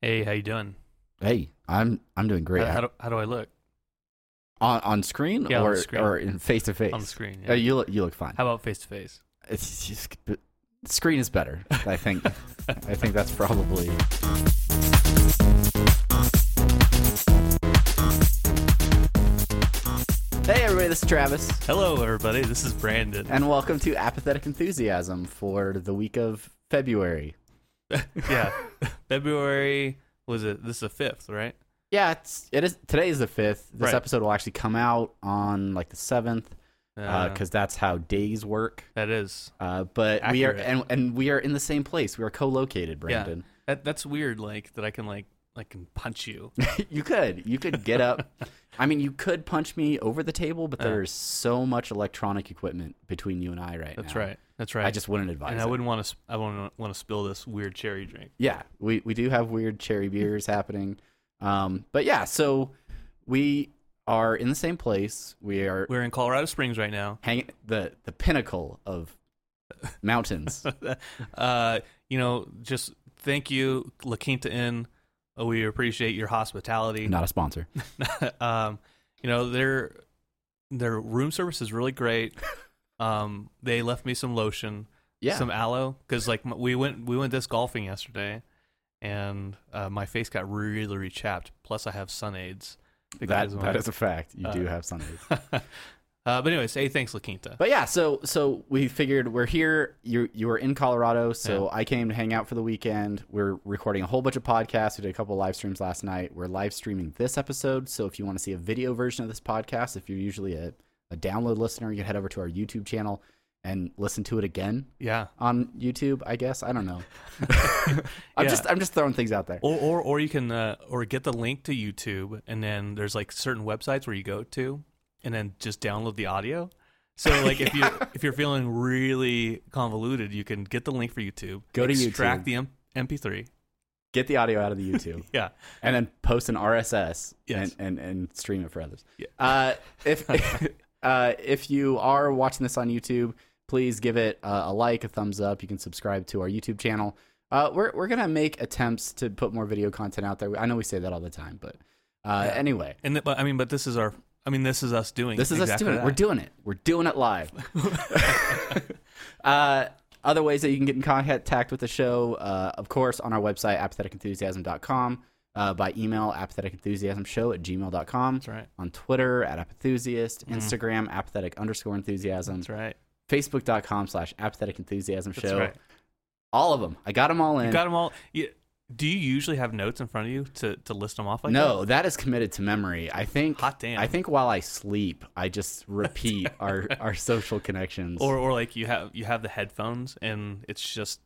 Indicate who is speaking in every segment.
Speaker 1: Hey, how you doing?
Speaker 2: Hey, I'm I'm doing great.
Speaker 1: How, how, do, how do I look
Speaker 2: on on screen
Speaker 1: Yeah,
Speaker 2: or
Speaker 1: the screen.
Speaker 2: or in face to face
Speaker 1: on screen?
Speaker 2: Uh, you look you look fine.
Speaker 1: How about face to face?
Speaker 2: It's just screen is better. I think I think that's probably Hey everybody, this is Travis,
Speaker 1: Hello, everybody. This is Brandon.
Speaker 2: and welcome to Apathetic Enthusiasm for the week of February.
Speaker 1: yeah, February was it? This is the fifth, right?
Speaker 2: Yeah, it's it is today is the fifth. This
Speaker 1: Right.
Speaker 2: episode will actually come out on like the seventh,
Speaker 1: Uh,
Speaker 2: because that's how days work.
Speaker 1: that is
Speaker 2: Uh, but we are
Speaker 1: Accurate.
Speaker 2: and and we are in the same place. We are co-located, Brandon.
Speaker 1: that. That's weird. Like that, I can like like can punch you.
Speaker 2: you could you could get up. I mean, you could punch me over the table, but
Speaker 1: Uh.
Speaker 2: there's so much electronic equipment between you and I right
Speaker 1: That's
Speaker 2: now.
Speaker 1: right. That's right.
Speaker 2: I just wouldn't advise.
Speaker 1: and I
Speaker 2: it.
Speaker 1: wouldn't want to. I wouldn't want to spill this weird cherry drink.
Speaker 2: Yeah, we we do have weird cherry beers happening. Um, but yeah, so we are in the same place. We are
Speaker 1: We're in Colorado Springs right now.
Speaker 2: hanging the the pinnacle of mountains.
Speaker 1: uh, you know, just thank you, La Quinta Inn. We appreciate your hospitality.
Speaker 2: Not a sponsor.
Speaker 1: um, you know, their their room service is really great. Um, they left me some lotion,
Speaker 2: Yeah.
Speaker 1: some aloe, because like we went we went disc golfing yesterday, and uh, my face got really, really chapped. Plus, I have sun aids.
Speaker 2: that that is a fact. You do
Speaker 1: uh,
Speaker 2: have Sundays.
Speaker 1: uh, but anyways, hey, thanks, La Quinta.
Speaker 2: But yeah, so so we figured we're here. You you were in Colorado, so I came to hang out for the weekend. We're recording a whole bunch of podcasts. We did a couple live streams last night. We're live streaming this episode. So if you want to see a video version of this podcast, if you're usually a, a download listener, you can head over to our YouTube channel and listen to it again
Speaker 1: yeah.
Speaker 2: on YouTube. I guess I don't know. I'm
Speaker 1: Yeah.
Speaker 2: just I'm just throwing things out there.
Speaker 1: Or, or or you can uh, or get the link to YouTube, and then there's like certain websites where you go to, and then just download the audio. So like if you if you're feeling really convoluted, you can get the link for YouTube,
Speaker 2: Go to YouTube.
Speaker 1: extract
Speaker 2: YouTube.
Speaker 1: the M- MP3.
Speaker 2: Get the audio out of the YouTube.
Speaker 1: Yeah,
Speaker 2: and then post an RSS
Speaker 1: Yes.
Speaker 2: and, and, and stream it for others.
Speaker 1: Yeah.
Speaker 2: Uh, if uh, if you are watching this on YouTube, please give it uh, a like, a thumbs up. You can subscribe to our YouTube channel. Uh, we're we're gonna make attempts to put more video content out there. I know we say that all the time, but uh,
Speaker 1: Yeah.
Speaker 2: anyway,
Speaker 1: and th- but I mean, but this is our. I mean, this is us doing.
Speaker 2: this is
Speaker 1: exactly
Speaker 2: us doing it.
Speaker 1: that.
Speaker 2: We're doing it. We're doing it live. uh, other ways that you can get in contact with the show, uh, of course, on our website, apatheticenthusiasm.com, uh, by email, apatheticenthusiasmshow at gmail.com,
Speaker 1: That's right.
Speaker 2: on Twitter, at apathusiast, Instagram, apathetic underscore enthusiasm,
Speaker 1: That's right.
Speaker 2: facebook.com slash apathetic enthusiasm
Speaker 1: That's
Speaker 2: show.
Speaker 1: right.
Speaker 2: All of them. I got them all in.
Speaker 1: You got them all. You, do you usually have notes in front of you to, to list them off like
Speaker 2: no,
Speaker 1: that?
Speaker 2: that is committed to memory. I think.
Speaker 1: Hot damn.
Speaker 2: I think while I sleep, I just repeat our, our social connections.
Speaker 1: Or or like you have you have the headphones and it's just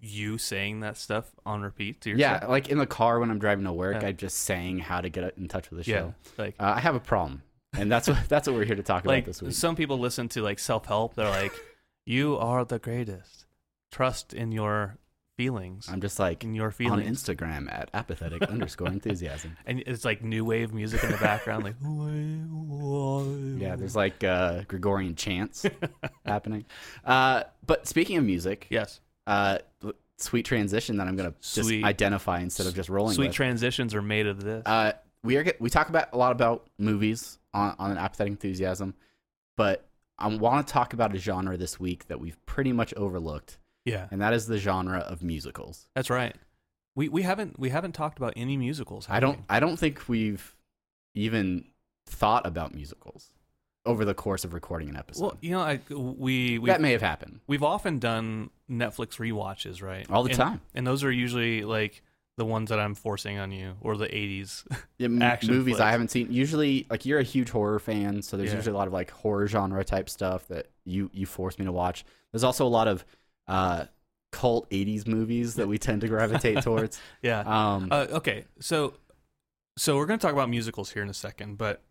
Speaker 1: you saying that stuff on repeat to yourself.
Speaker 2: Yeah, like in the car when I'm driving to work,
Speaker 1: Yeah.
Speaker 2: I'm just saying how to get in touch with the show. Yeah.
Speaker 1: Like
Speaker 2: Uh, I have a problem, and that's what that's what we're here to talk
Speaker 1: like
Speaker 2: about this week.
Speaker 1: some people listen to like self help. They're like, "You are the greatest. Trust in your feelings
Speaker 2: I'm just like
Speaker 1: in your feelings on.
Speaker 2: Instagram at apathetic underscore enthusiasm.
Speaker 1: and it's like new wave music in the background, like
Speaker 2: Yeah, there's like uh, Gregorian chants happening. Uh, but speaking of music,
Speaker 1: yes,
Speaker 2: uh, sweet transition that I'm gonna just
Speaker 1: Sweet.
Speaker 2: identify instead of just rolling
Speaker 1: sweet
Speaker 2: with.
Speaker 1: transitions are made of this.
Speaker 2: uh, we are get, we talk about a lot about movies on on an apathetic enthusiasm, but I want to talk about a genre this week that we've pretty much overlooked,
Speaker 1: yeah,
Speaker 2: and that is the genre of musicals.
Speaker 1: that's right. We we haven't we haven't talked about any musicals.
Speaker 2: I don't
Speaker 1: we?
Speaker 2: I don't think we've even thought about musicals over the course of recording an episode.
Speaker 1: Well, you know, I we we
Speaker 2: that may have happened.
Speaker 1: we've often done Netflix rewatches, right?
Speaker 2: All the
Speaker 1: And-
Speaker 2: time.
Speaker 1: and those are usually like the ones that I'm forcing on you, or the '80s.
Speaker 2: Yeah,
Speaker 1: action
Speaker 2: movies I haven't seen. Usually, like you're a huge horror fan, so there's
Speaker 1: Yeah.
Speaker 2: usually a lot of like horror genre type stuff that you you force me to watch. There's also a lot of uh, cult '80s movies that we tend to gravitate towards.
Speaker 1: yeah.
Speaker 2: Um,
Speaker 1: Uh, okay, so so we're gonna talk about musicals here in a second, but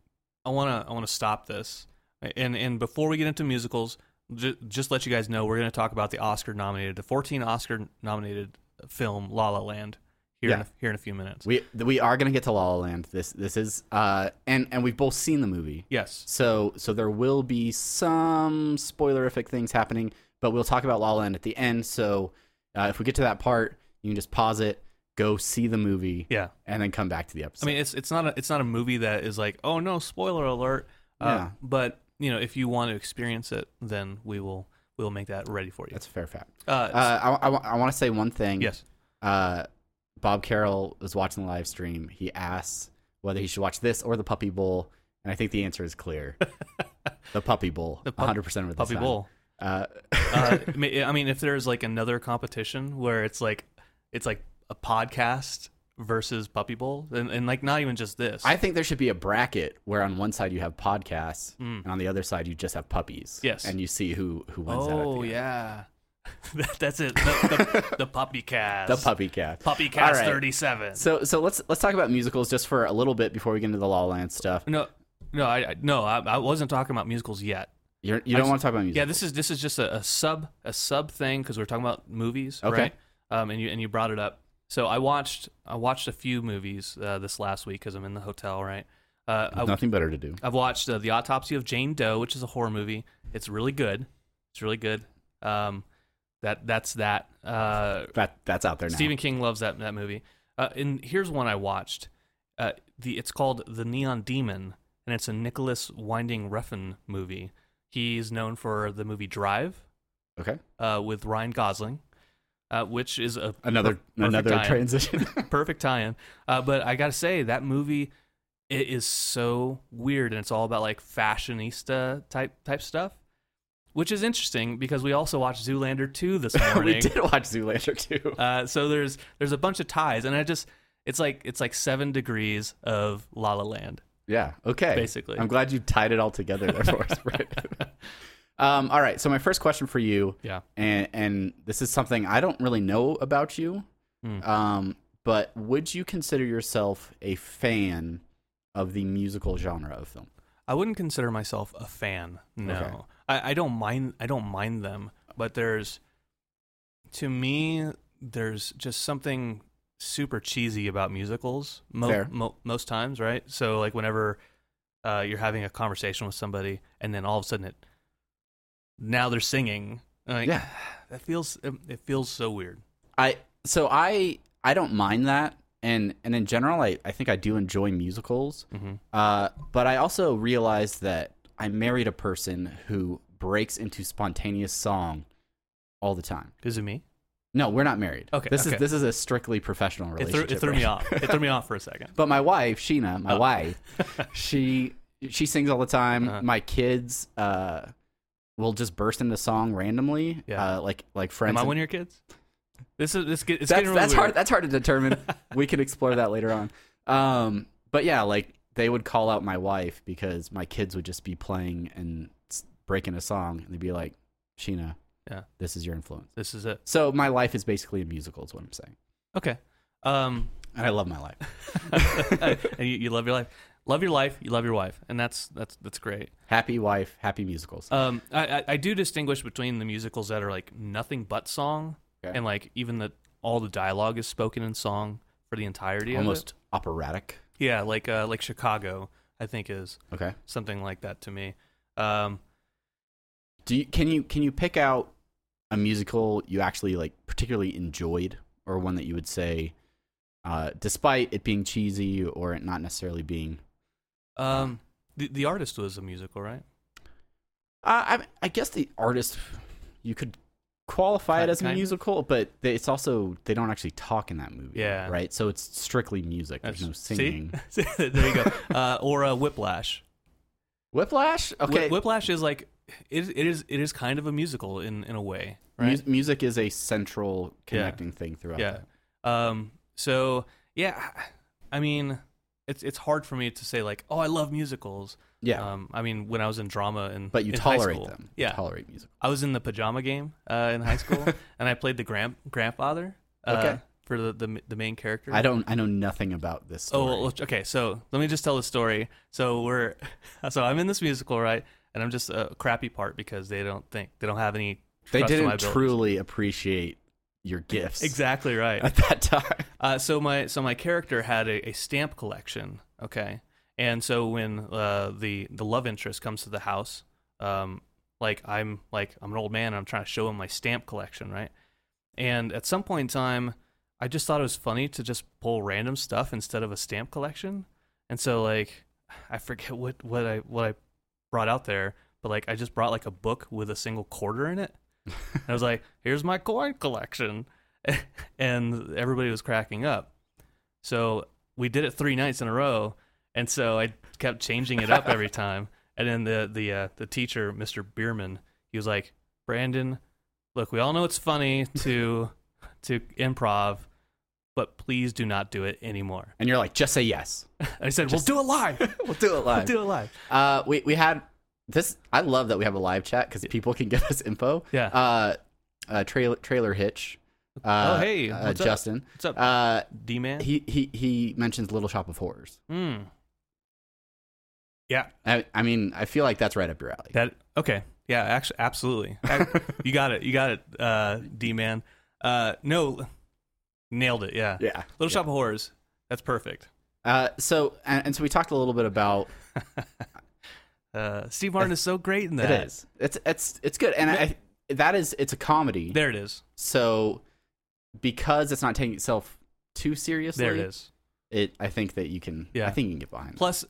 Speaker 1: I wanna I wanna stop this, and and before we get into musicals, ju- just let you guys know we're gonna talk about the Oscar nominated, the 14 Oscar nominated film La La Land here in
Speaker 2: Yeah.
Speaker 1: a, here in a few minutes.
Speaker 2: we we are gonna get to La La Land. This this is uh, and and we've both seen the movie,
Speaker 1: yes,
Speaker 2: so so there will be some spoilerific things happening, but we'll talk about La La Land at the end. So uh, if we get to that part, you can just pause it, go see the movie,
Speaker 1: yeah.
Speaker 2: and then come back to the episode.
Speaker 1: I mean, it's it's not a it's not a movie that is like, oh no, spoiler alert. Uh,
Speaker 2: Yeah.
Speaker 1: But you know, if you want to experience it, then we will we will make that ready for you.
Speaker 2: that's a fair fact.
Speaker 1: Uh,
Speaker 2: Uh, I, I, want to say one thing.
Speaker 1: yes.
Speaker 2: Uh, Bob Carroll was watching the live stream. He asks whether he should watch this or the Puppy Bowl, and I think the answer is clear. the Puppy Bowl,
Speaker 1: The pup-
Speaker 2: 100% of the
Speaker 1: Puppy
Speaker 2: time.
Speaker 1: Bowl.
Speaker 2: Uh,
Speaker 1: uh, I mean- if there's like another competition where it's like it's like a podcast versus Puppy Bowl, and, and like not even just this.
Speaker 2: I think there should be a bracket where on one side you have podcasts, and on the other side you just have puppies.
Speaker 1: Yes.
Speaker 2: and you see who who wins.
Speaker 1: oh yeah, That- that's it. The, the, the Puppy Cast.
Speaker 2: the Puppy Cast.
Speaker 1: Puppy Cast
Speaker 2: right.
Speaker 1: 37.
Speaker 2: So so let's let's talk about musicals just for a little bit before we get into the La Land stuff.
Speaker 1: no, no, I, I no, I, I wasn't talking about musicals yet.
Speaker 2: You're, you don't
Speaker 1: s-
Speaker 2: want to talk about music.
Speaker 1: Yeah, this is this is just a, a sub a sub thing because we're talking about movies,
Speaker 2: Okay.
Speaker 1: right? Um, and you and you brought it up. So I watched I watched a few movies uh, this last week because I'm in the hotel, right? Uh, I,
Speaker 2: nothing better to do.
Speaker 1: I've watched uh, the Autopsy of Jane Doe, which is a horror movie. It's really good. It's really good. Um, that that's that. Uh,
Speaker 2: That that's out there now.
Speaker 1: Stephen King loves that that movie. Uh, and here's one I watched. Uh, the it's called The Neon Demon, and it's a Nicolas Winding Refn movie. He's known for the movie Drive
Speaker 2: Okay,
Speaker 1: uh, with Ryan Gosling, uh, which is a
Speaker 2: another
Speaker 1: per-
Speaker 2: another
Speaker 1: tie-in.
Speaker 2: transition.
Speaker 1: perfect tie-in. Uh, but I gotta say that movie it is so weird, and it's all about like fashionista type type stuff, which is interesting because we also watched Zoolander two this morning.
Speaker 2: we did watch Zoolander two.
Speaker 1: Uh, so there's there's a bunch of ties, and I just it's like it's like seven degrees of La La Land.
Speaker 2: Yeah. Okay.
Speaker 1: Basically.
Speaker 2: I'm glad you tied it all together there for us, Brett. Um, all right. So my first question for you,
Speaker 1: Yeah.
Speaker 2: and and this is something I don't really know about you,
Speaker 1: Hmm.
Speaker 2: um, but would you consider yourself a fan of the musical genre of film?
Speaker 1: I wouldn't consider myself a fan. No,
Speaker 2: Okay.
Speaker 1: I, I don't mind. I don't mind them, but there's to me there's just something super cheesy about musicals. Mo- mo- most times, right? So like whenever uh, you're having a conversation with somebody, and then all of a sudden it now they're singing. Like,
Speaker 2: Yeah.
Speaker 1: that feels it, it feels so weird.
Speaker 2: I so I I don't mind that, and and in general, I I think I do enjoy musicals.
Speaker 1: hmm
Speaker 2: Uh, but I also realized that I married a person who breaks into spontaneous song all the time.
Speaker 1: Is it me?
Speaker 2: No, we're not married.
Speaker 1: Okay,
Speaker 2: this
Speaker 1: okay.
Speaker 2: is this is a strictly professional
Speaker 1: It threw,
Speaker 2: relationship.
Speaker 1: it threw
Speaker 2: right
Speaker 1: me off. It threw me off for a second.
Speaker 2: But my wife, Sheena, my
Speaker 1: Oh.
Speaker 2: wife, she she sings all the time.
Speaker 1: Uh-huh.
Speaker 2: My kids uh will just burst into song randomly.
Speaker 1: Yeah.
Speaker 2: Uh, like like friends.
Speaker 1: Am I
Speaker 2: and-
Speaker 1: one of your kids? This is this get, it's
Speaker 2: that's
Speaker 1: really
Speaker 2: that's
Speaker 1: weird.
Speaker 2: hard that's hard to determine. we can explore that later on. Um but yeah, like they would call out my wife because my kids would just be playing and breaking a song and they'd be like, Sheena,
Speaker 1: Yeah.
Speaker 2: this is your influence.
Speaker 1: This is it.
Speaker 2: So my life is basically a musical is what I'm saying.
Speaker 1: Okay. Um,
Speaker 2: And I love my life.
Speaker 1: and you, you love your life. Love your life. You love your wife, and that's that's that's great.
Speaker 2: Happy wife, happy musicals.
Speaker 1: Um, I, I I do distinguish between the musicals that are like nothing but song,
Speaker 2: Okay.
Speaker 1: and like even the all the dialogue is spoken in song for the entirety of
Speaker 2: Almost operatic.
Speaker 1: Yeah, like uh, like Chicago, I think is
Speaker 2: Okay.
Speaker 1: something like that to me. Um,
Speaker 2: Do you can you can you pick out a musical you actually like particularly enjoyed, or one that you would say, uh, despite it being cheesy or it not necessarily being?
Speaker 1: Um, the the artist was a musical, right?
Speaker 2: Uh, I I guess the artist you could qualify it as a
Speaker 1: kind of.
Speaker 2: musical, but they, it's also they don't actually talk in that movie.
Speaker 1: Yeah.
Speaker 2: Right. So it's strictly music. There's no
Speaker 1: see?
Speaker 2: singing.
Speaker 1: there you go. Uh, or uh, Whiplash.
Speaker 2: Whiplash.
Speaker 1: Whi-
Speaker 2: Okay.
Speaker 1: Whiplash is like it, it is it is kind of a musical in in a way, right?
Speaker 2: Mus- music is a central connecting thing throughout.
Speaker 1: yeah.
Speaker 2: that.
Speaker 1: Um. So yeah, I mean, it's it's hard for me to say like, oh, I love musicals.
Speaker 2: Yeah.
Speaker 1: Um. I mean, when I was in drama and
Speaker 2: but you
Speaker 1: in high
Speaker 2: tolerate
Speaker 1: school-
Speaker 2: them.
Speaker 1: Yeah.
Speaker 2: You tolerate music.
Speaker 1: I was in the pajama game uh, in high school, and I played the grand grandfather. Uh,
Speaker 2: Okay.
Speaker 1: For the, the the main character.
Speaker 2: I don't. I know nothing about this. Story.
Speaker 1: Oh, well, okay. So let me just tell the story. So we're, so I'm in this musical, right? And I'm just a crappy part because they don't think they don't have any.
Speaker 2: they didn't truly appreciate your gifts
Speaker 1: Exactly right.
Speaker 2: at that time.
Speaker 1: Uh, so my so my character had a, a stamp collection. Okay, and so when uh, the the love interest comes to the house, um, like I'm like I'm an old man. And I'm trying to show him my stamp collection, right? And at some point in time, I just thought it was funny to just pull random stuff instead of a stamp collection. And so like I forget what what I what I brought out there, but like I just brought like a book with a single quarter in it. I was like, "Here's my coin collection," and everybody was cracking up. So we did it three nights in a row, and so I kept changing it up every time. And then the the uh, the teacher, Mr. Bierman, he was like, "Brandon, look, we all know it's funny to to improv, but please do not do it anymore."
Speaker 2: And you're like, just say yes.
Speaker 1: I said, "We'll do it live.
Speaker 2: we'll do it live.
Speaker 1: we'll do it live."
Speaker 2: Uh, we we had this. I love that we have a live chat because people can give us info.
Speaker 1: Yeah.
Speaker 2: Uh, uh trailer trailer hitch. Uh,
Speaker 1: Oh, hey,
Speaker 2: uh,
Speaker 1: what's up?
Speaker 2: Justin.
Speaker 1: What's up,
Speaker 2: Uh,
Speaker 1: D man?
Speaker 2: he he he mentions Little Shop of Horrors.
Speaker 1: Hmm. Yeah,
Speaker 2: I, I mean, I feel like that's right up your alley.
Speaker 1: That okay? Yeah, actually, absolutely. You got it. You got it, uh, D man. Uh, no, nailed it. Yeah.
Speaker 2: yeah.
Speaker 1: Little Shop of Horrors. That's perfect.
Speaker 2: Uh, so and, and so we talked a little bit about
Speaker 1: Uh, Steve Martin is so great in that.
Speaker 2: it is. It's it's it's good, and I that is it's a comedy.
Speaker 1: There it is.
Speaker 2: So because it's not taking itself too seriously,
Speaker 1: There it is.
Speaker 2: It I think that you can.
Speaker 1: Yeah.
Speaker 2: I think you can get behind. it.
Speaker 1: Plus,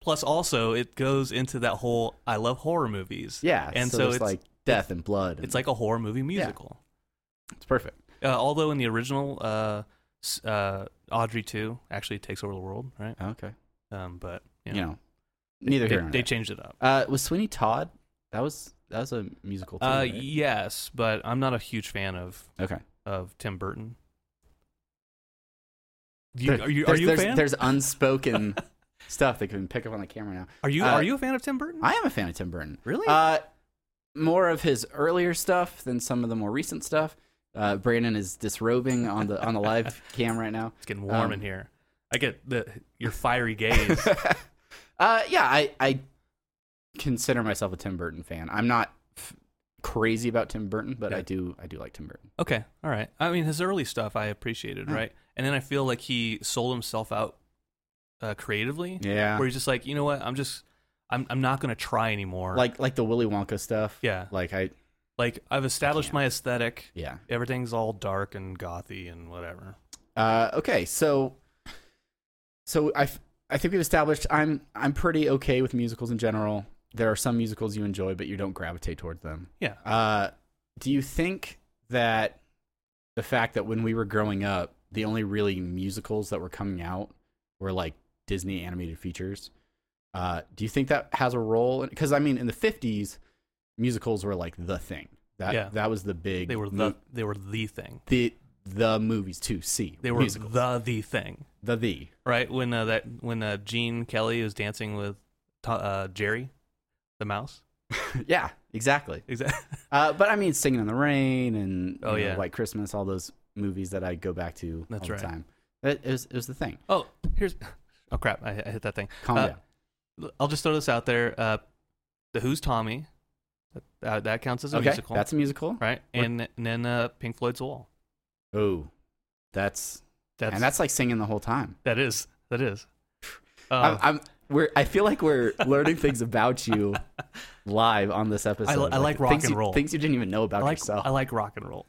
Speaker 1: plus also it goes into that whole I love horror movies.
Speaker 2: yeah,
Speaker 1: and
Speaker 2: so,
Speaker 1: so
Speaker 2: it's
Speaker 1: it's
Speaker 2: like death and blood. and
Speaker 1: it's like a horror movie musical.
Speaker 2: it's perfect.
Speaker 1: Uh, although in the original, uh, uh, Audrey two actually takes over the world, right?
Speaker 2: Okay,
Speaker 1: Um, but you
Speaker 2: you
Speaker 1: know,
Speaker 2: know, neither
Speaker 1: they,
Speaker 2: here nor
Speaker 1: they changed it up.
Speaker 2: Uh, was Sweeney Todd? That was that was a musical too.
Speaker 1: Uh,
Speaker 2: right?
Speaker 1: yes, but I'm not a huge fan of
Speaker 2: Okay.
Speaker 1: of Tim Burton. You,
Speaker 2: There-
Speaker 1: are you are
Speaker 2: there's,
Speaker 1: you a fan?
Speaker 2: There's unspoken stuff that can pick up on the camera now.
Speaker 1: are you
Speaker 2: uh,
Speaker 1: are you a fan of Tim Burton?
Speaker 2: I am a fan of Tim Burton.
Speaker 1: Really?
Speaker 2: Uh, more of his earlier stuff than some of the more recent stuff. Uh, Brandon is disrobing on the on the live cam right now.
Speaker 1: it's getting warm
Speaker 2: um,
Speaker 1: in here. I get the your fiery gaze.
Speaker 2: uh, yeah, I I consider myself a Tim Burton fan. I'm not f- crazy about Tim Burton, but
Speaker 1: Yeah.
Speaker 2: I do I do like Tim Burton.
Speaker 1: okay, all right. I mean, his early stuff I appreciated,
Speaker 2: Yeah.
Speaker 1: right? And then I feel like he sold himself out uh, creatively,
Speaker 2: Yeah,
Speaker 1: where he's just like, you know what? I'm just I'm I'm not gonna try anymore.
Speaker 2: like like the Willy Wonka stuff.
Speaker 1: yeah,
Speaker 2: like I
Speaker 1: like I've established my aesthetic.
Speaker 2: yeah.
Speaker 1: Everything's all dark and gothy and whatever.
Speaker 2: Uh, okay, so so I I think we've established I'm I'm pretty okay with musicals in general. There are some musicals you enjoy, but you don't gravitate towards them.
Speaker 1: Yeah.
Speaker 2: Uh, do you think that the fact that when we were growing up, the only really musicals that were coming out were like Disney animated features? Uh, do you think that has a role? Because I mean, in the '50s, musicals were like the thing. That
Speaker 1: Yeah.
Speaker 2: that was the big.
Speaker 1: They were
Speaker 2: mo-
Speaker 1: the they were the thing.
Speaker 2: the the movies to see.
Speaker 1: They were
Speaker 2: musicals.
Speaker 1: the the thing.
Speaker 2: the the.
Speaker 1: right when uh, that when uh, Gene Kelly was dancing with uh, Jerry, the mouse.
Speaker 2: yeah, exactly.
Speaker 1: Exactly.
Speaker 2: Uh, but I mean, Singing in the Rain and
Speaker 1: Oh,
Speaker 2: know,
Speaker 1: yeah.
Speaker 2: White Christmas, all those movies that I go back to
Speaker 1: That's
Speaker 2: all
Speaker 1: right.
Speaker 2: the time. It, it, was, it was the thing.
Speaker 1: oh, here's. Oh crap! I, I hit that thing.
Speaker 2: Calm
Speaker 1: Uh,
Speaker 2: down.
Speaker 1: I'll just throw this out there. Uh, the Who's Tommy. That, that counts as a
Speaker 2: Okay,
Speaker 1: musical,
Speaker 2: that's a musical.
Speaker 1: right? And, and then uh, Pink Floyd's Wall.
Speaker 2: Oh, That's,
Speaker 1: That's
Speaker 2: and that's like singing the whole time.
Speaker 1: that is that is.
Speaker 2: I'm,
Speaker 1: Um,
Speaker 2: I'm we're I feel like we're learning things about you live on this episode.
Speaker 1: I like rock
Speaker 2: things
Speaker 1: and
Speaker 2: you-
Speaker 1: roll.
Speaker 2: Things you didn't even know about
Speaker 1: I like
Speaker 2: yourself.
Speaker 1: I like rock and roll.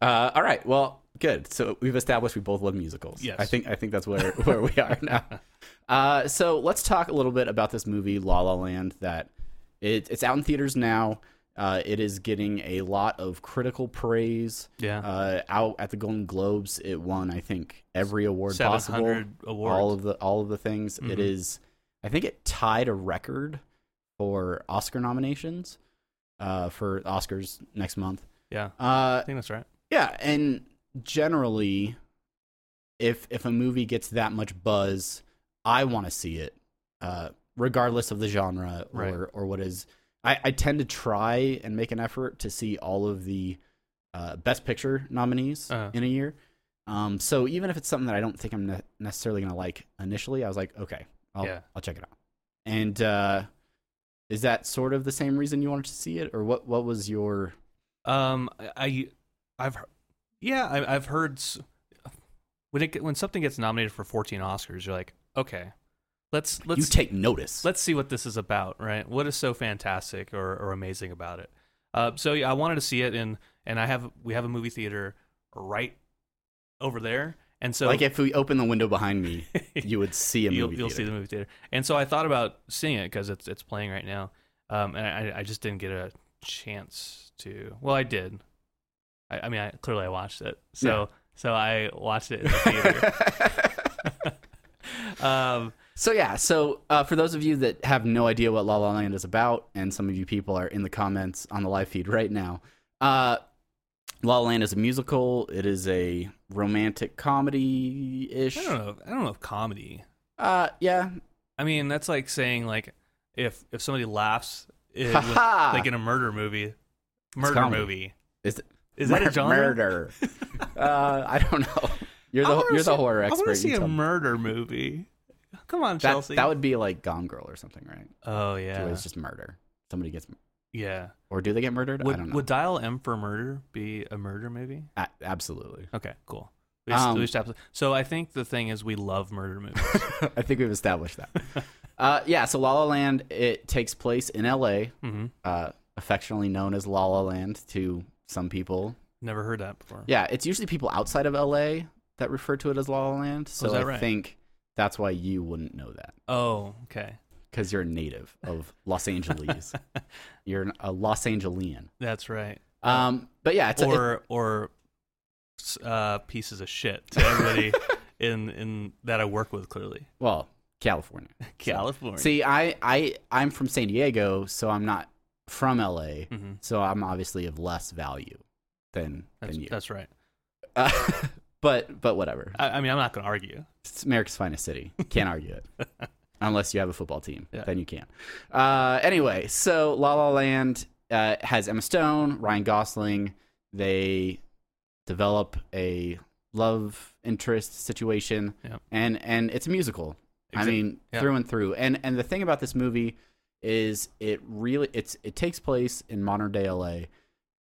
Speaker 2: Uh, all right. Well, good. So we've established we both love musicals.
Speaker 1: Yes.
Speaker 2: I think I think that's where where we are now. Uh, so let's talk a little bit about this movie La La Land. That it, it's out in theaters now. Uh, it is getting a lot of critical praise.
Speaker 1: Yeah.
Speaker 2: Uh, out at the Golden Globes, it won I think every award possible.
Speaker 1: 700 awards.
Speaker 2: All of the all of the things. It
Speaker 1: Mhm.
Speaker 2: is. I think it tied a record for Oscar nominations. Uh, for Oscars next month.
Speaker 1: yeah.
Speaker 2: Uh,
Speaker 1: I think that's right.
Speaker 2: yeah, and generally, if if a movie gets that much buzz, I want to see it, uh, regardless of the genre or
Speaker 1: Right.
Speaker 2: or what is. I, I tend to try and make an effort to see all of the uh, best picture nominees
Speaker 1: Uh-huh.
Speaker 2: in a year. Um, so even if it's something that I don't think I'm ne- necessarily gonna like initially, I was like, okay, I'll
Speaker 1: Yeah.
Speaker 2: I'll check it out. And uh, is that sort of the same reason you wanted to see it, or what? What was your
Speaker 1: Um, I, I've, yeah, I, I've heard when it when something gets nominated for 14 Oscars, you're like, okay, let's let's
Speaker 2: you take notice?
Speaker 1: let's see what this is about, right? What is so fantastic or, or amazing about it? Uh, so yeah, I wanted to see it, and and I have we have a movie theater right over there, and so
Speaker 2: like if we open the window behind me, you would see a movie.
Speaker 1: you'll, you'll see the movie theater. And so I thought about seeing it because it's it's playing right now, um, and I, I just didn't get a chance to. Well, I did. I, I mean, I, clearly I watched it. So so I watched it in the theater. um,
Speaker 2: so yeah, so uh, for those of you that have no idea what La La Land is about, and some of you people are in the comments on the live feed right now, uh, La La Land is a musical. It is a romantic comedy ish.
Speaker 1: I don't know. I don't know if comedy.
Speaker 2: Uh, yeah,
Speaker 1: I mean, that's like saying like if if somebody laughs in, with, like in a murder movie, murder movie.
Speaker 2: is
Speaker 1: Is that a genre?
Speaker 2: Murder. uh, I don't know. You're the
Speaker 1: wanna
Speaker 2: you're the
Speaker 1: see-
Speaker 2: horror
Speaker 1: I want to see a
Speaker 2: tell
Speaker 1: murder movie. Come on,
Speaker 2: that,
Speaker 1: Chelsea.
Speaker 2: that would be like Gone Girl or something, right?
Speaker 1: oh
Speaker 2: So
Speaker 1: yeah,
Speaker 2: It's just murder. Somebody gets,
Speaker 1: yeah.
Speaker 2: or do they get murdered? I don't
Speaker 1: Would
Speaker 2: know.
Speaker 1: would Dial M for Murder be a murder movie?
Speaker 2: A- absolutely.
Speaker 1: Okay, cool. We just,
Speaker 2: Um,
Speaker 1: we just so I think the thing is we love murder movies.
Speaker 2: I think we've established that. uh, yeah, so La La Land it takes place in L.A.,
Speaker 1: hmm
Speaker 2: uh, affectionately known as La La Land to some people.
Speaker 1: Never heard that before.
Speaker 2: Yeah, it's usually people outside of L.A. that refer to it as La La Land. So
Speaker 1: Oh, that
Speaker 2: I
Speaker 1: right?
Speaker 2: think that's why you wouldn't know that
Speaker 1: Oh, okay.
Speaker 2: because you're a native of Los Angeles. you're an- a Los Angelian.
Speaker 1: That's right.
Speaker 2: Um, but yeah, it's a, it-
Speaker 1: or or uh, pieces of shit to everybody in in that I work with. Clearly,
Speaker 2: well, California.
Speaker 1: California.
Speaker 2: See, I I I'm from San Diego, so I'm not from L.A.
Speaker 1: Mhm.
Speaker 2: So I'm obviously of less value than
Speaker 1: that's,
Speaker 2: than you.
Speaker 1: that's right.
Speaker 2: Uh, but but whatever.
Speaker 1: I, I mean, I'm not going to argue.
Speaker 2: It's America's finest city. Can't argue it. Unless you have a football team,
Speaker 1: Yeah.
Speaker 2: then you can. Uh, anyway, so La La Land uh, has Emma Stone, Ryan Gosling. They develop a love interest situation,
Speaker 1: Yeah.
Speaker 2: and and it's a musical. I mean,
Speaker 1: yeah.
Speaker 2: through and through. And and the thing about this movie is it really it's it takes place in modern day LA,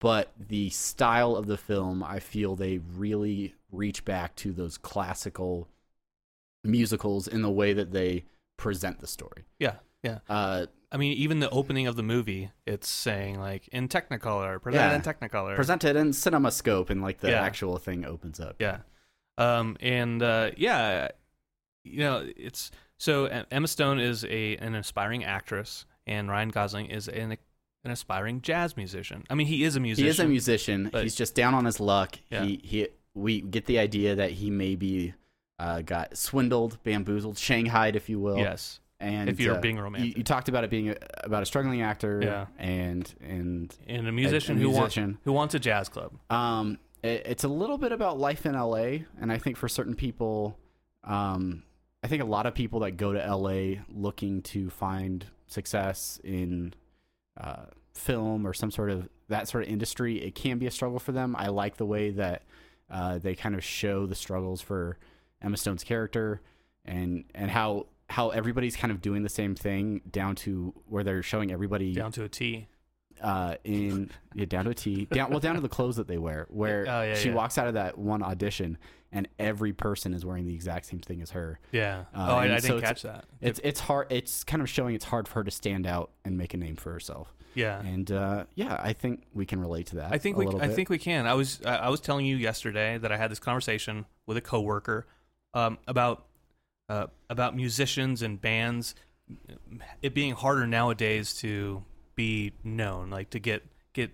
Speaker 2: but the style of the film, I feel they really reach back to those classical musicals in the way that they present the story.
Speaker 1: Yeah, yeah.
Speaker 2: Uh,
Speaker 1: I mean, even the opening of the movie, it's saying like in Technicolor, presented
Speaker 2: Yeah.
Speaker 1: in Technicolor.
Speaker 2: presented in CinemaScope, and like the
Speaker 1: Yeah.
Speaker 2: actual thing opens up.
Speaker 1: Yeah. Um, and uh, yeah, you know, it's so Emma Stone is a an aspiring actress, and Ryan Gosling is an an aspiring jazz musician. I mean, he is a musician.
Speaker 2: He is a musician.
Speaker 1: but-
Speaker 2: He's just down on his luck.
Speaker 1: Yeah.
Speaker 2: He he. We get the idea that he maybe uh, got swindled, bamboozled, shanghaied, if you will.
Speaker 1: Yes.
Speaker 2: And
Speaker 1: If you're
Speaker 2: uh,
Speaker 1: being romantic.
Speaker 2: you talked about it being a, about a struggling actor.
Speaker 1: Yeah.
Speaker 2: And and
Speaker 1: And a musician
Speaker 2: a
Speaker 1: who
Speaker 2: musician.
Speaker 1: wants who wants a jazz club.
Speaker 2: Um, it, it's a little bit about life in LA, and I think for certain people, um, I think a lot of people that go to LA looking to find success in uh, film or some sort of that sort of industry, it can be a struggle for them. I like the way that uh, they kind of show the struggles for Emma Stone's character, and and how how everybody's kind of doing the same thing down to where they're showing everybody
Speaker 1: Down to a T.
Speaker 2: uh, in yeah, down to a T, down well down to the clothes that they wear. Where
Speaker 1: Oh, yeah,
Speaker 2: she
Speaker 1: yeah.
Speaker 2: walks out of that one audition, and every person is wearing the exact same thing as her.
Speaker 1: Yeah.
Speaker 2: Uh,
Speaker 1: oh, I, I
Speaker 2: so
Speaker 1: didn't
Speaker 2: it's-
Speaker 1: catch that.
Speaker 2: It's it's hard. It's kind of showing it's hard for her to stand out and make a name for herself.
Speaker 1: Yeah.
Speaker 2: And uh, yeah, I think we can relate to that.
Speaker 1: I think we I think we can. I was I I was telling you yesterday that I had this conversation with a coworker um, about uh, about musicians and bands. It being harder nowadays to be known, like to get get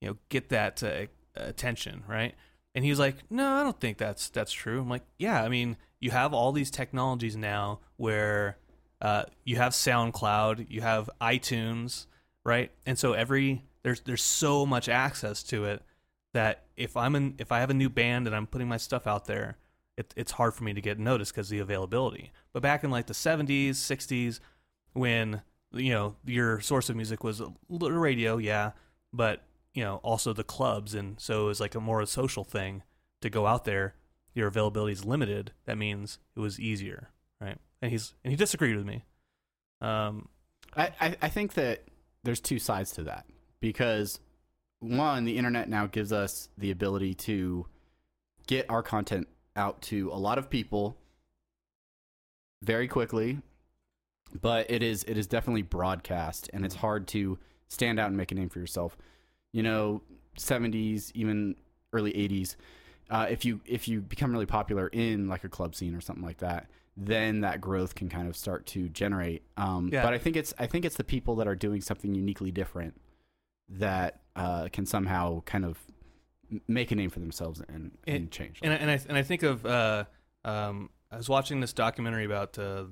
Speaker 1: you know get that uh, attention, right? And he was like, "No, I don't think that's that's true." I'm like, "Yeah, I mean, you have all these technologies now where uh, you have SoundCloud, you have iTunes, right? And so every there's there's so much access to it that if I'm in if I have a new band and I'm putting my stuff out there, it, it's hard for me to get noticed because the availability. But back in like the 70s, 60s, when you know your source of music was radio, yeah, but you know also the clubs, and so it was like a more a social thing to go out there. Your availability is limited. That means it was easier, right? And he's and he disagreed with me. Um,
Speaker 2: I, I, I think that there's two sides to that because one, the internet now gives us the ability to get our content out to a lot of people very quickly, but it is it is definitely broadcast and it's hard to stand out and make a name for yourself. You know, 70s, even early 80s, uh, if you if you become really popular in like a club scene or something like that, then that growth can kind of start to generate. Um,
Speaker 1: Yeah.
Speaker 2: But I think it's I think it's the people that are doing something uniquely different that uh, can somehow kind of make a name for themselves and, and,
Speaker 1: And-
Speaker 2: change.
Speaker 1: and I, and I and I think of uh, um, I was watching this documentary about uh,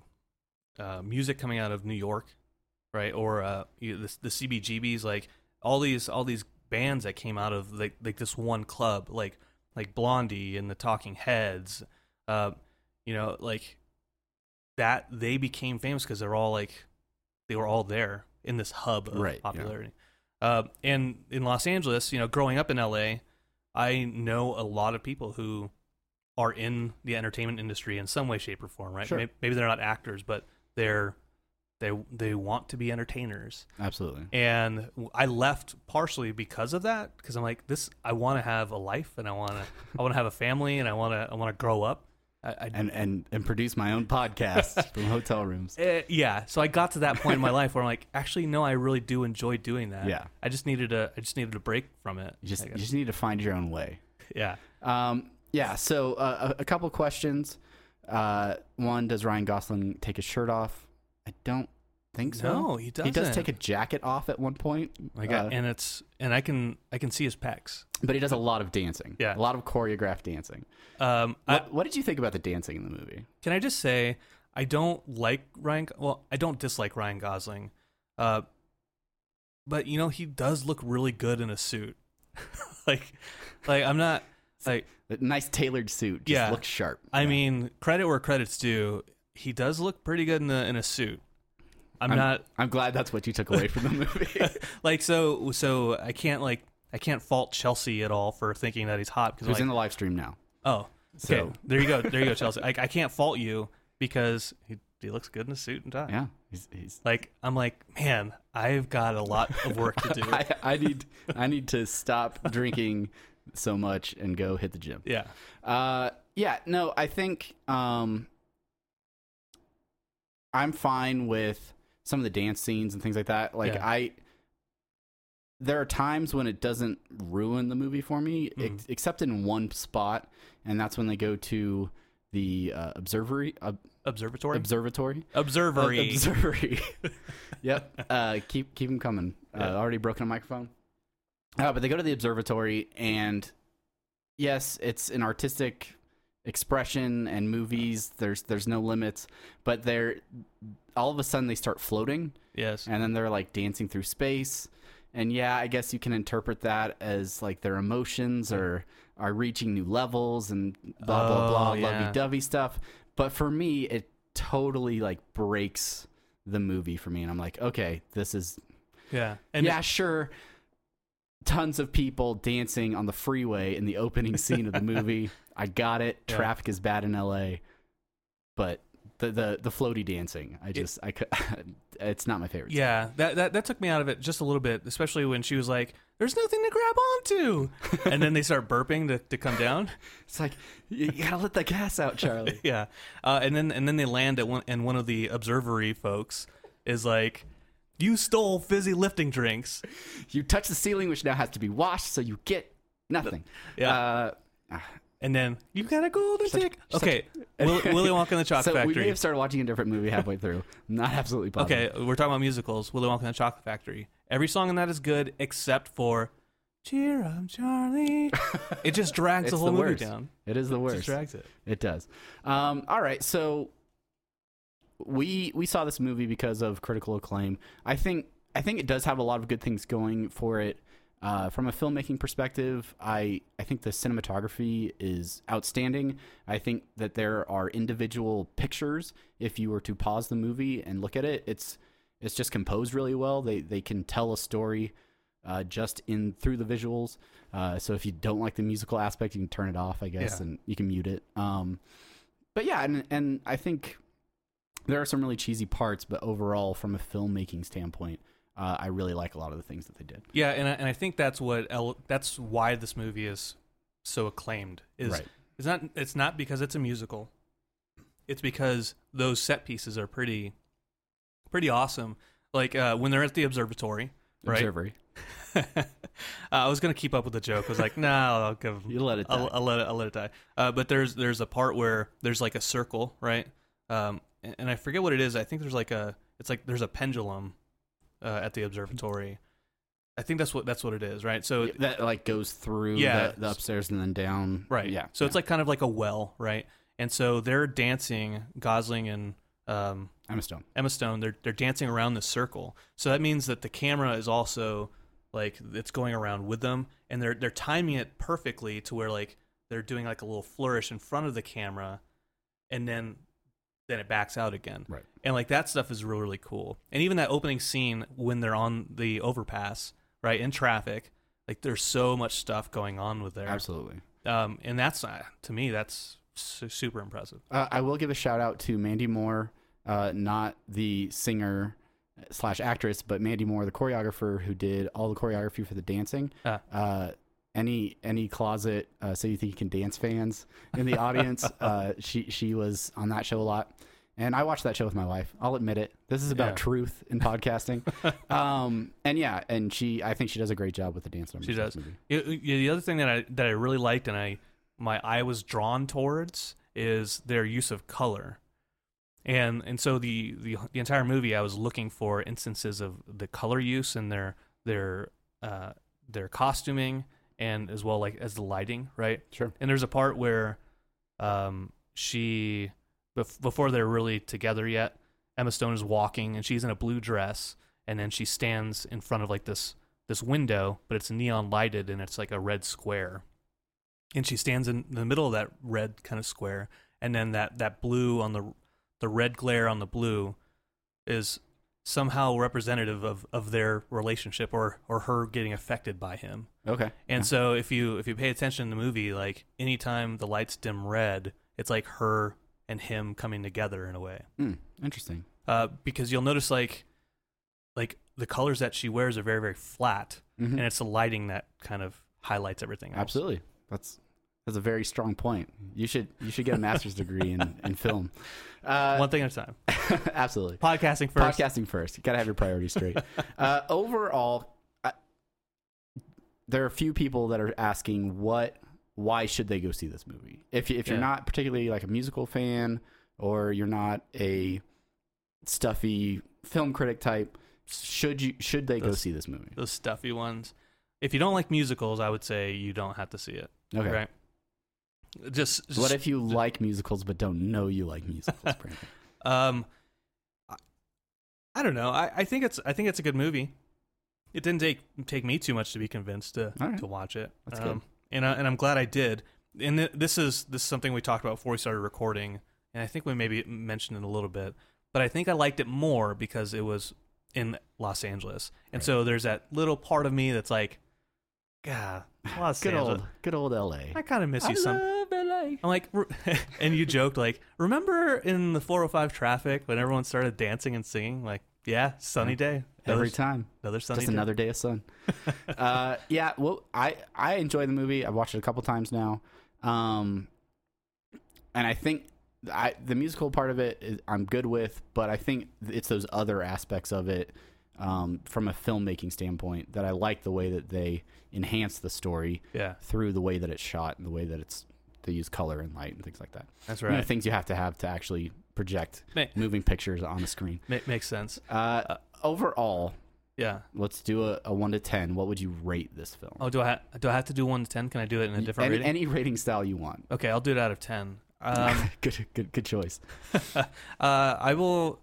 Speaker 1: uh, music coming out of New York, right? Or uh, you, the, the CBGBs, like all these all these bands that came out of like like this one club, like like Blondie and the Talking Heads, uh, you know, like that they became famous because they're all like they were all there in this hub of
Speaker 2: Right, yeah.
Speaker 1: popularity. Uh, and in Los Angeles, you know, growing up in LA, I know a lot of people who are in the entertainment industry in some way, shape, or form. Right?
Speaker 2: Sure.
Speaker 1: Maybe, maybe they're not actors, but they're they they want to be entertainers.
Speaker 2: Absolutely.
Speaker 1: And I left partially because of that because I'm like this. I want to have a life, and I want to I want to have a family, and I want to I want to grow up. I, I,
Speaker 2: And, and and produce my own podcast from hotel rooms.
Speaker 1: Eh, yeah, so I got to that point in my life where I'm like, actually, no, I really do enjoy doing that.
Speaker 2: Yeah.
Speaker 1: I just needed a, I just needed a break from it.
Speaker 2: You just you just need to find your own way.
Speaker 1: yeah.
Speaker 2: Um, yeah. So uh, a, a couple questions. Uh, one: Does Ryan Gosling take his shirt off? I don't think so.
Speaker 1: No, he does.
Speaker 2: He does take a jacket off at one point.
Speaker 1: God,
Speaker 2: uh,
Speaker 1: and it's and I can I can see his pecs.
Speaker 2: but he does a lot of dancing.
Speaker 1: Yeah.
Speaker 2: a lot of choreographed dancing.
Speaker 1: Um, I,
Speaker 2: What, what did you think about the dancing in the movie?
Speaker 1: can I just say I don't like Ryan? Well, I don't dislike Ryan Gosling, uh, but you know he does look really good in a suit. like, like I'm not like
Speaker 2: The nice tailored suit. Just
Speaker 1: Yeah.
Speaker 2: looks sharp.
Speaker 1: I
Speaker 2: Yeah.
Speaker 1: mean credit where credit's due. He does look pretty good in a in a suit. I'm,
Speaker 2: I'm
Speaker 1: not
Speaker 2: I'm glad that's what you took away from the movie.
Speaker 1: like so so I can't like I can't fault Chelsea at all for thinking that he's hot because
Speaker 2: he's
Speaker 1: like,
Speaker 2: in the live stream now?
Speaker 1: oh okay
Speaker 2: So-
Speaker 1: there you go there you go Chelsea I, I can't fault you because he he looks good in a suit and tie
Speaker 2: Yeah, he's. he's
Speaker 1: like I'm like man I've got a lot of work to do
Speaker 2: I, I need I need to stop drinking so much and go hit the gym.
Speaker 1: yeah
Speaker 2: Uh, yeah, no, I think um, I'm fine with some of the dance scenes and things like that. Like
Speaker 1: Yeah.
Speaker 2: I, there are times when it doesn't ruin the movie for me,
Speaker 1: Mhm.
Speaker 2: ex- except in one spot, and that's when they go to the uh, observatory. Ob-
Speaker 1: observatory
Speaker 2: observatory.
Speaker 1: observatory
Speaker 2: Uh, observatory. yep. Uh, keep keep them coming. Uh,
Speaker 1: Yeah.
Speaker 2: Already broken a microphone. Uh, but they go to the observatory, and yes, it's an artistic expression and movies. There's there's no limits, but they're all of a sudden they start floating,
Speaker 1: yes
Speaker 2: and then they're like dancing through space. And yeah, I guess you can interpret that as like their emotions are are reaching new levels and blah blah
Speaker 1: Oh,
Speaker 2: blah
Speaker 1: yeah.
Speaker 2: lovey dovey stuff. But for me, it totally like breaks the movie for me, and I'm like, okay, this is
Speaker 1: yeah and
Speaker 2: yeah, sure. Tons of people dancing on the freeway in the opening scene of the movie. I got it.
Speaker 1: Yeah.
Speaker 2: Traffic is bad in LA, but the the the floaty dancing. I just I could. it's not my favorite.
Speaker 1: Yeah, that, that that took me out of it just a little bit, especially when she was like, "There's nothing to grab onto," and then they start burping to, to come down.
Speaker 2: It's like you, you gotta let the gas out, Charlie.
Speaker 1: yeah, uh, and then and then they land at one, and one of the observery folks is like, "You stole fizzy lifting drinks."
Speaker 2: you touch the ceiling, which now has to be washed, so you get nothing.
Speaker 1: Yeah.
Speaker 2: Uh,
Speaker 1: And then you've got a golden ticket. Okay, Will, Willy Wonka and the Chocolate
Speaker 2: Factory. we may have started watching a different movie halfway through. Not absolutely positive.
Speaker 1: Okay, we're talking about musicals. Willy Wonka and the Chocolate Factory. Every song in that is good except for "Cheer Up, Charlie." It just drags the whole
Speaker 2: the
Speaker 1: movie down.
Speaker 2: It is the
Speaker 1: It
Speaker 2: worst.
Speaker 1: just drags it.
Speaker 2: It does. Um, all right, so we we saw this movie because of critical acclaim. I think I think it does have a lot of good things going for it. Uh, from a filmmaking perspective, I I think the cinematography is outstanding. I think that there are individual pictures. If you were to pause the movie and look at it, it's it's just composed really well. They they can tell a story uh, just in through the visuals. Uh, so if you don't like the musical aspect, you can turn it off, I guess,
Speaker 1: Yeah.
Speaker 2: and you can mute it. Um, but yeah, and and I think there are some really cheesy parts, but overall, from a filmmaking standpoint, uh, I really like a lot of the things that they did.
Speaker 1: Yeah, and I, and I think that's what that's why this movie is so acclaimed. Is
Speaker 2: Right.
Speaker 1: it's not it's not because it's a musical. It's because those set pieces are pretty pretty awesome. Like uh, when they're at the observatory, right?
Speaker 2: Observery.
Speaker 1: uh, I was gonna keep up with the joke. I was like, nah, I'll give.
Speaker 2: You let it
Speaker 1: I'll,
Speaker 2: die.
Speaker 1: I'll let it. I'll let it die. Uh, but there's there's a part where there's like a circle, right? Um, and, and I forget what it is. I think there's like a. It's like there's a pendulum uh, at the observatory. I think that's what that's what it is, right? So
Speaker 2: that like goes through
Speaker 1: Yeah.
Speaker 2: the, the upstairs and then down.
Speaker 1: Right.
Speaker 2: Yeah.
Speaker 1: So it's like kind of like a well, right? And so they're dancing, Gosling and um,
Speaker 2: Emma Stone.
Speaker 1: Emma Stone. They're they're dancing around the circle. So that means that the camera is also like it's going around with them, and they're they're timing it perfectly to where like they're doing like a little flourish in front of the camera, and then then it backs out again.
Speaker 2: Right.
Speaker 1: And like that stuff is really really cool. And even that opening scene when they're on the overpass, right in traffic, like there's so much stuff going on with there.
Speaker 2: Absolutely.
Speaker 1: Um, and that's uh, to me that's su- super impressive.
Speaker 2: Uh, I will give a shout out to Mandy Moore, uh, not the singer slash actress, but Mandy Moore, the choreographer who did all the choreography for the dancing.
Speaker 1: Ah.
Speaker 2: Any any closet uh, so you think you can dance fans in the audience, uh, she she was on that show a lot, and I watched that show with my wife. I'll admit it. This is about
Speaker 1: Yeah.
Speaker 2: truth in podcasting, um, and yeah, and she I think she does a great job with the dance numbers.
Speaker 1: She does.
Speaker 2: movie.
Speaker 1: Y- y- The other thing that I that I really liked and I my eye was drawn towards is their use of color. And and so the, the the entire movie I was looking for instances of the color use and their their uh, their costuming and as well like as the lighting, right?
Speaker 2: Sure.
Speaker 1: And there's a part where um, she bef- before they're really together yet, Emma Stone is walking and she's in a blue dress and then she stands in front of like this this window, but it's neon lighted and it's like a red square. And she stands in the middle of that red kind of square and then that that blue on the the red glare on the blue is somehow representative of, of their relationship or or her getting affected by him.
Speaker 2: Okay.
Speaker 1: And so if you if you pay attention in the movie, like anytime the lights dim red, it's like her and him coming together in a way.
Speaker 2: Hmm, interesting.
Speaker 1: Uh, because you'll notice like like the colors that she wears are very very flat,
Speaker 2: Mhm.
Speaker 1: and it's the lighting that kind of highlights everything. Else.
Speaker 2: Absolutely. That's that's a very strong point. You should you should get a master's degree in, in film. Uh,
Speaker 1: One thing at a time.
Speaker 2: absolutely.
Speaker 1: Podcasting first.
Speaker 2: Podcasting first. You gotta have your priorities straight. uh, overall, I, there are a few people that are asking what, why should they go see this movie? If if you're
Speaker 1: Yeah.
Speaker 2: not particularly like a musical fan or you're not a stuffy film critic type, should you should they go see this movie?
Speaker 1: Those stuffy ones. If you don't like musicals, I would say you don't have to see it.
Speaker 2: Okay.
Speaker 1: Right. Just, just
Speaker 2: What if you like musicals but don't know you like musicals? Brandon?
Speaker 1: Um, I, I don't know. I, I think it's I think it's a good movie. It didn't take take me too much to be convinced to
Speaker 2: right.
Speaker 1: to watch it.
Speaker 2: That's
Speaker 1: um,
Speaker 2: good.
Speaker 1: And I, and I'm glad I did. And th- this is this is something we talked about before we started recording, and I think we maybe mentioned it a little bit. But I think I liked it more because it was in Los Angeles, and
Speaker 2: Right.
Speaker 1: so there's that little part of me that's like, God, Los
Speaker 2: good
Speaker 1: Angeles.
Speaker 2: old good old L.A.
Speaker 1: I kind of miss you some.
Speaker 2: love LA.
Speaker 1: I'm like, and you joked like, remember in the 405 traffic when everyone started dancing and singing? Like, yeah, sunny day.
Speaker 2: Every time.
Speaker 1: Another sunny
Speaker 2: Just
Speaker 1: day.
Speaker 2: another day of sun. uh, yeah, well, I I enjoy the movie. I've watched it a couple times now, um, and I think I the musical part of it is, I'm good with, but I think it's those other aspects of it um, from a filmmaking standpoint that I like the way that they enhance the story
Speaker 1: Yeah,
Speaker 2: through the way that it's shot and the way that it's they use color and light and things like that.
Speaker 1: that's
Speaker 2: You know,
Speaker 1: right.
Speaker 2: things you have to have to actually project moving pictures on the screen.
Speaker 1: ma- makes sense.
Speaker 2: Uh, overall,
Speaker 1: Yeah.
Speaker 2: let's do a, a one to ten. What would you rate this film?
Speaker 1: Oh, do I ha- do I have to do one to ten? Can I do it in a different
Speaker 2: any,
Speaker 1: rating?
Speaker 2: any rating style you want.
Speaker 1: okay, I'll do it out of ten. Um,
Speaker 2: good, good, good choice.
Speaker 1: uh, I will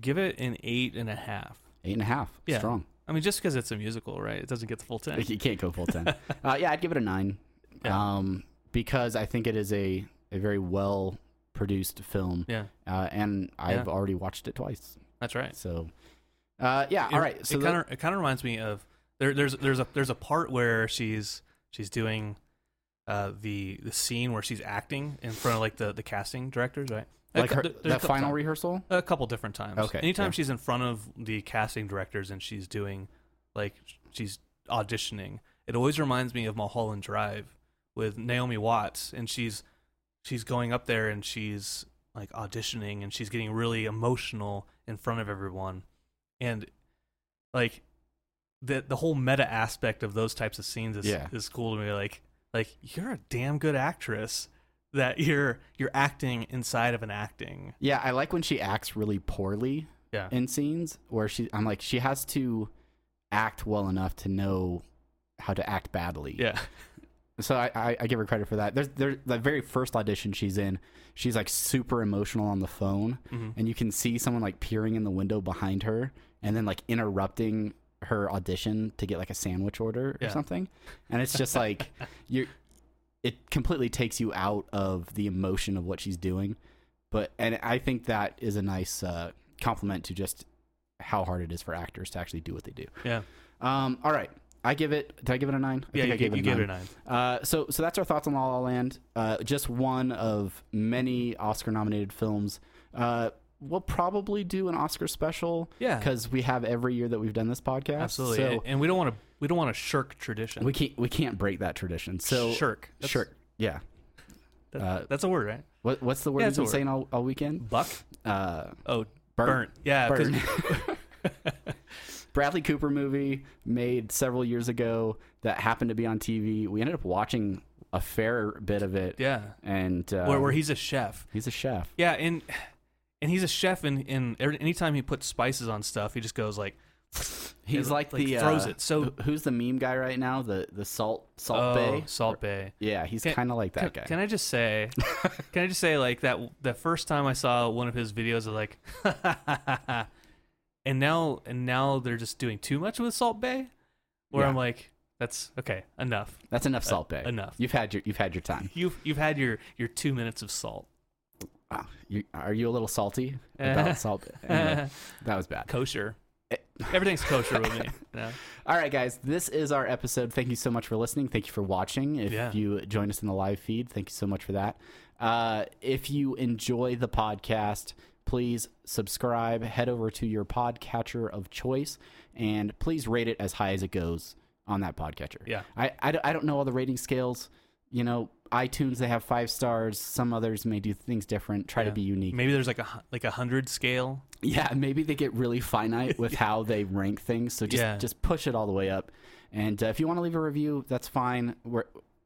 Speaker 1: give it an eight and a half.
Speaker 2: Eight and a half.
Speaker 1: Yeah.
Speaker 2: Strong.
Speaker 1: I mean, just because it's a musical, right? It doesn't get the full ten.
Speaker 2: You can't go full ten. uh, yeah, I'd give it a nine.
Speaker 1: Yeah.
Speaker 2: Um, because I think it is a a very well produced film.
Speaker 1: Yeah,
Speaker 2: Uh, and I've
Speaker 1: Yeah.
Speaker 2: already watched it twice.
Speaker 1: that's right.
Speaker 2: So, uh, yeah.
Speaker 1: It-
Speaker 2: all right. So
Speaker 1: it kind of it kind of reminds me of there. There's there's a there's a part where she's she's doing uh, the the scene where she's acting in front of like the the casting directors, right?
Speaker 2: Like her,
Speaker 1: there's
Speaker 2: that final
Speaker 1: times-
Speaker 2: rehearsal.
Speaker 1: A couple different times.
Speaker 2: Okay,
Speaker 1: Anytime
Speaker 2: yeah.
Speaker 1: she's in front of the casting directors and she's doing like she's auditioning, it always reminds me of Mulholland Drive with Naomi Watts, and she's she's going up there and she's like auditioning and she's getting really emotional in front of everyone, and like the the whole meta aspect of those types of scenes is
Speaker 2: Yeah.
Speaker 1: is cool to me. Like like you're a damn good actress that you're you're acting inside of an acting.
Speaker 2: Yeah, I like when she acts really poorly
Speaker 1: Yeah.
Speaker 2: in scenes where she. I'm like, she has to act well enough to know how to act badly.
Speaker 1: Yeah.
Speaker 2: So I, I, I give her credit for that. There's there the very first audition she's in, she's like super emotional on the phone,
Speaker 1: Mhm.
Speaker 2: and you can see someone like peering in the window behind her, and then like interrupting her audition to get like a sandwich order or
Speaker 1: Yeah.
Speaker 2: something, and it's just like you, it completely takes you out of the emotion of what she's doing, but and I think that is a nice uh, compliment to just how hard it is for actors to actually do what they do.
Speaker 1: Yeah.
Speaker 2: Um, all right. I give it. Did I give it a nine? I
Speaker 1: Yeah,
Speaker 2: think I
Speaker 1: gave, you
Speaker 2: a
Speaker 1: gave
Speaker 2: nine.
Speaker 1: it a nine.
Speaker 2: Uh, so, so that's our thoughts on La La Land. Uh, just one of many Oscar-nominated films. Uh, we'll probably do an Oscar special
Speaker 1: Yeah.
Speaker 2: because we have every year that we've done this podcast.
Speaker 1: Absolutely.
Speaker 2: So
Speaker 1: and, and we don't want to we don't want to shirk tradition.
Speaker 2: we can't we can't break that tradition. So
Speaker 1: shirk. That's,
Speaker 2: shirk. Yeah.
Speaker 1: that-
Speaker 2: uh,
Speaker 1: that's a word, right?
Speaker 2: What, what's the word
Speaker 1: Yeah,
Speaker 2: you've been saying all, all weekend?
Speaker 1: Buck.
Speaker 2: Uh,
Speaker 1: Oh,
Speaker 2: burnt.
Speaker 1: burnt. Yeah.
Speaker 2: Burnt. Bradley Cooper movie made several years ago that happened to be on TV. We ended up watching a fair bit of it.
Speaker 1: yeah.
Speaker 2: And uh,
Speaker 1: Where, where he's a chef.
Speaker 2: he's a chef.
Speaker 1: Yeah, and and he's a chef, and and every, anytime he puts spices on stuff, he just goes like,
Speaker 2: He's like,
Speaker 1: like,
Speaker 2: the
Speaker 1: throws
Speaker 2: uh,
Speaker 1: it. So-
Speaker 2: who's the meme guy right now? The the salt salt
Speaker 1: oh,
Speaker 2: bay.
Speaker 1: Salt Bae.
Speaker 2: Yeah, he's kind of like that
Speaker 1: Can,
Speaker 2: guy.
Speaker 1: can I just say, can I just say like that? The first time I saw one of his videos, of like, and now and now they're just doing too much with Salt Bae, where
Speaker 2: Yeah.
Speaker 1: I'm like, that's okay, enough.
Speaker 2: That's enough salt bae.
Speaker 1: enough.
Speaker 2: You've had your you've had your time.
Speaker 1: You've you've had your your two minutes of salt.
Speaker 2: Wow. You, are you a little salty about salt? Anyway, that was bad.
Speaker 1: kosher.
Speaker 2: Eh.
Speaker 1: Everything's kosher with me. Yeah.
Speaker 2: All right, guys, this is our episode. Thank you so much for listening. Thank you for watching. If
Speaker 1: Yeah.
Speaker 2: you joined us in the live feed, thank you so much for that. Uh, if you enjoy the podcast, please subscribe, head over to your podcatcher of choice, and please rate it as high as it goes on that podcatcher.
Speaker 1: Yeah.
Speaker 2: I, I, I don't know all the rating scales. You know, iTunes, they have five stars. Some others may do things different, try to be unique.
Speaker 1: Maybe there's like a like a hundred scale.
Speaker 2: Yeah, maybe they get really finite with how they rank things. So just
Speaker 1: Yeah.
Speaker 2: just push it all the way up. And uh, if you want to leave a review, that's fine. We're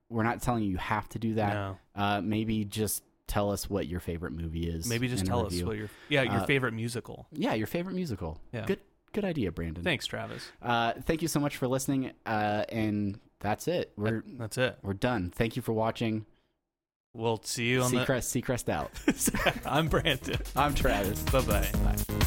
Speaker 2: we're not telling you you have to do that.
Speaker 1: No.
Speaker 2: Uh, maybe just tell us what your favorite movie is.
Speaker 1: Maybe just tell us what your yeah your
Speaker 2: Uh,
Speaker 1: favorite musical.
Speaker 2: yeah your favorite musical.
Speaker 1: Yeah.
Speaker 2: Good good idea, Brandon.
Speaker 1: Thanks, Travis.
Speaker 2: Uh, thank you so much for listening. Uh, and that's it. We're
Speaker 1: That's it.
Speaker 2: we're done. Thank you for watching.
Speaker 1: We'll see you on
Speaker 2: Seacrest Seacrest out.
Speaker 1: I'm Brandon.
Speaker 2: I'm Travis.
Speaker 1: Bye bye.
Speaker 2: Bye.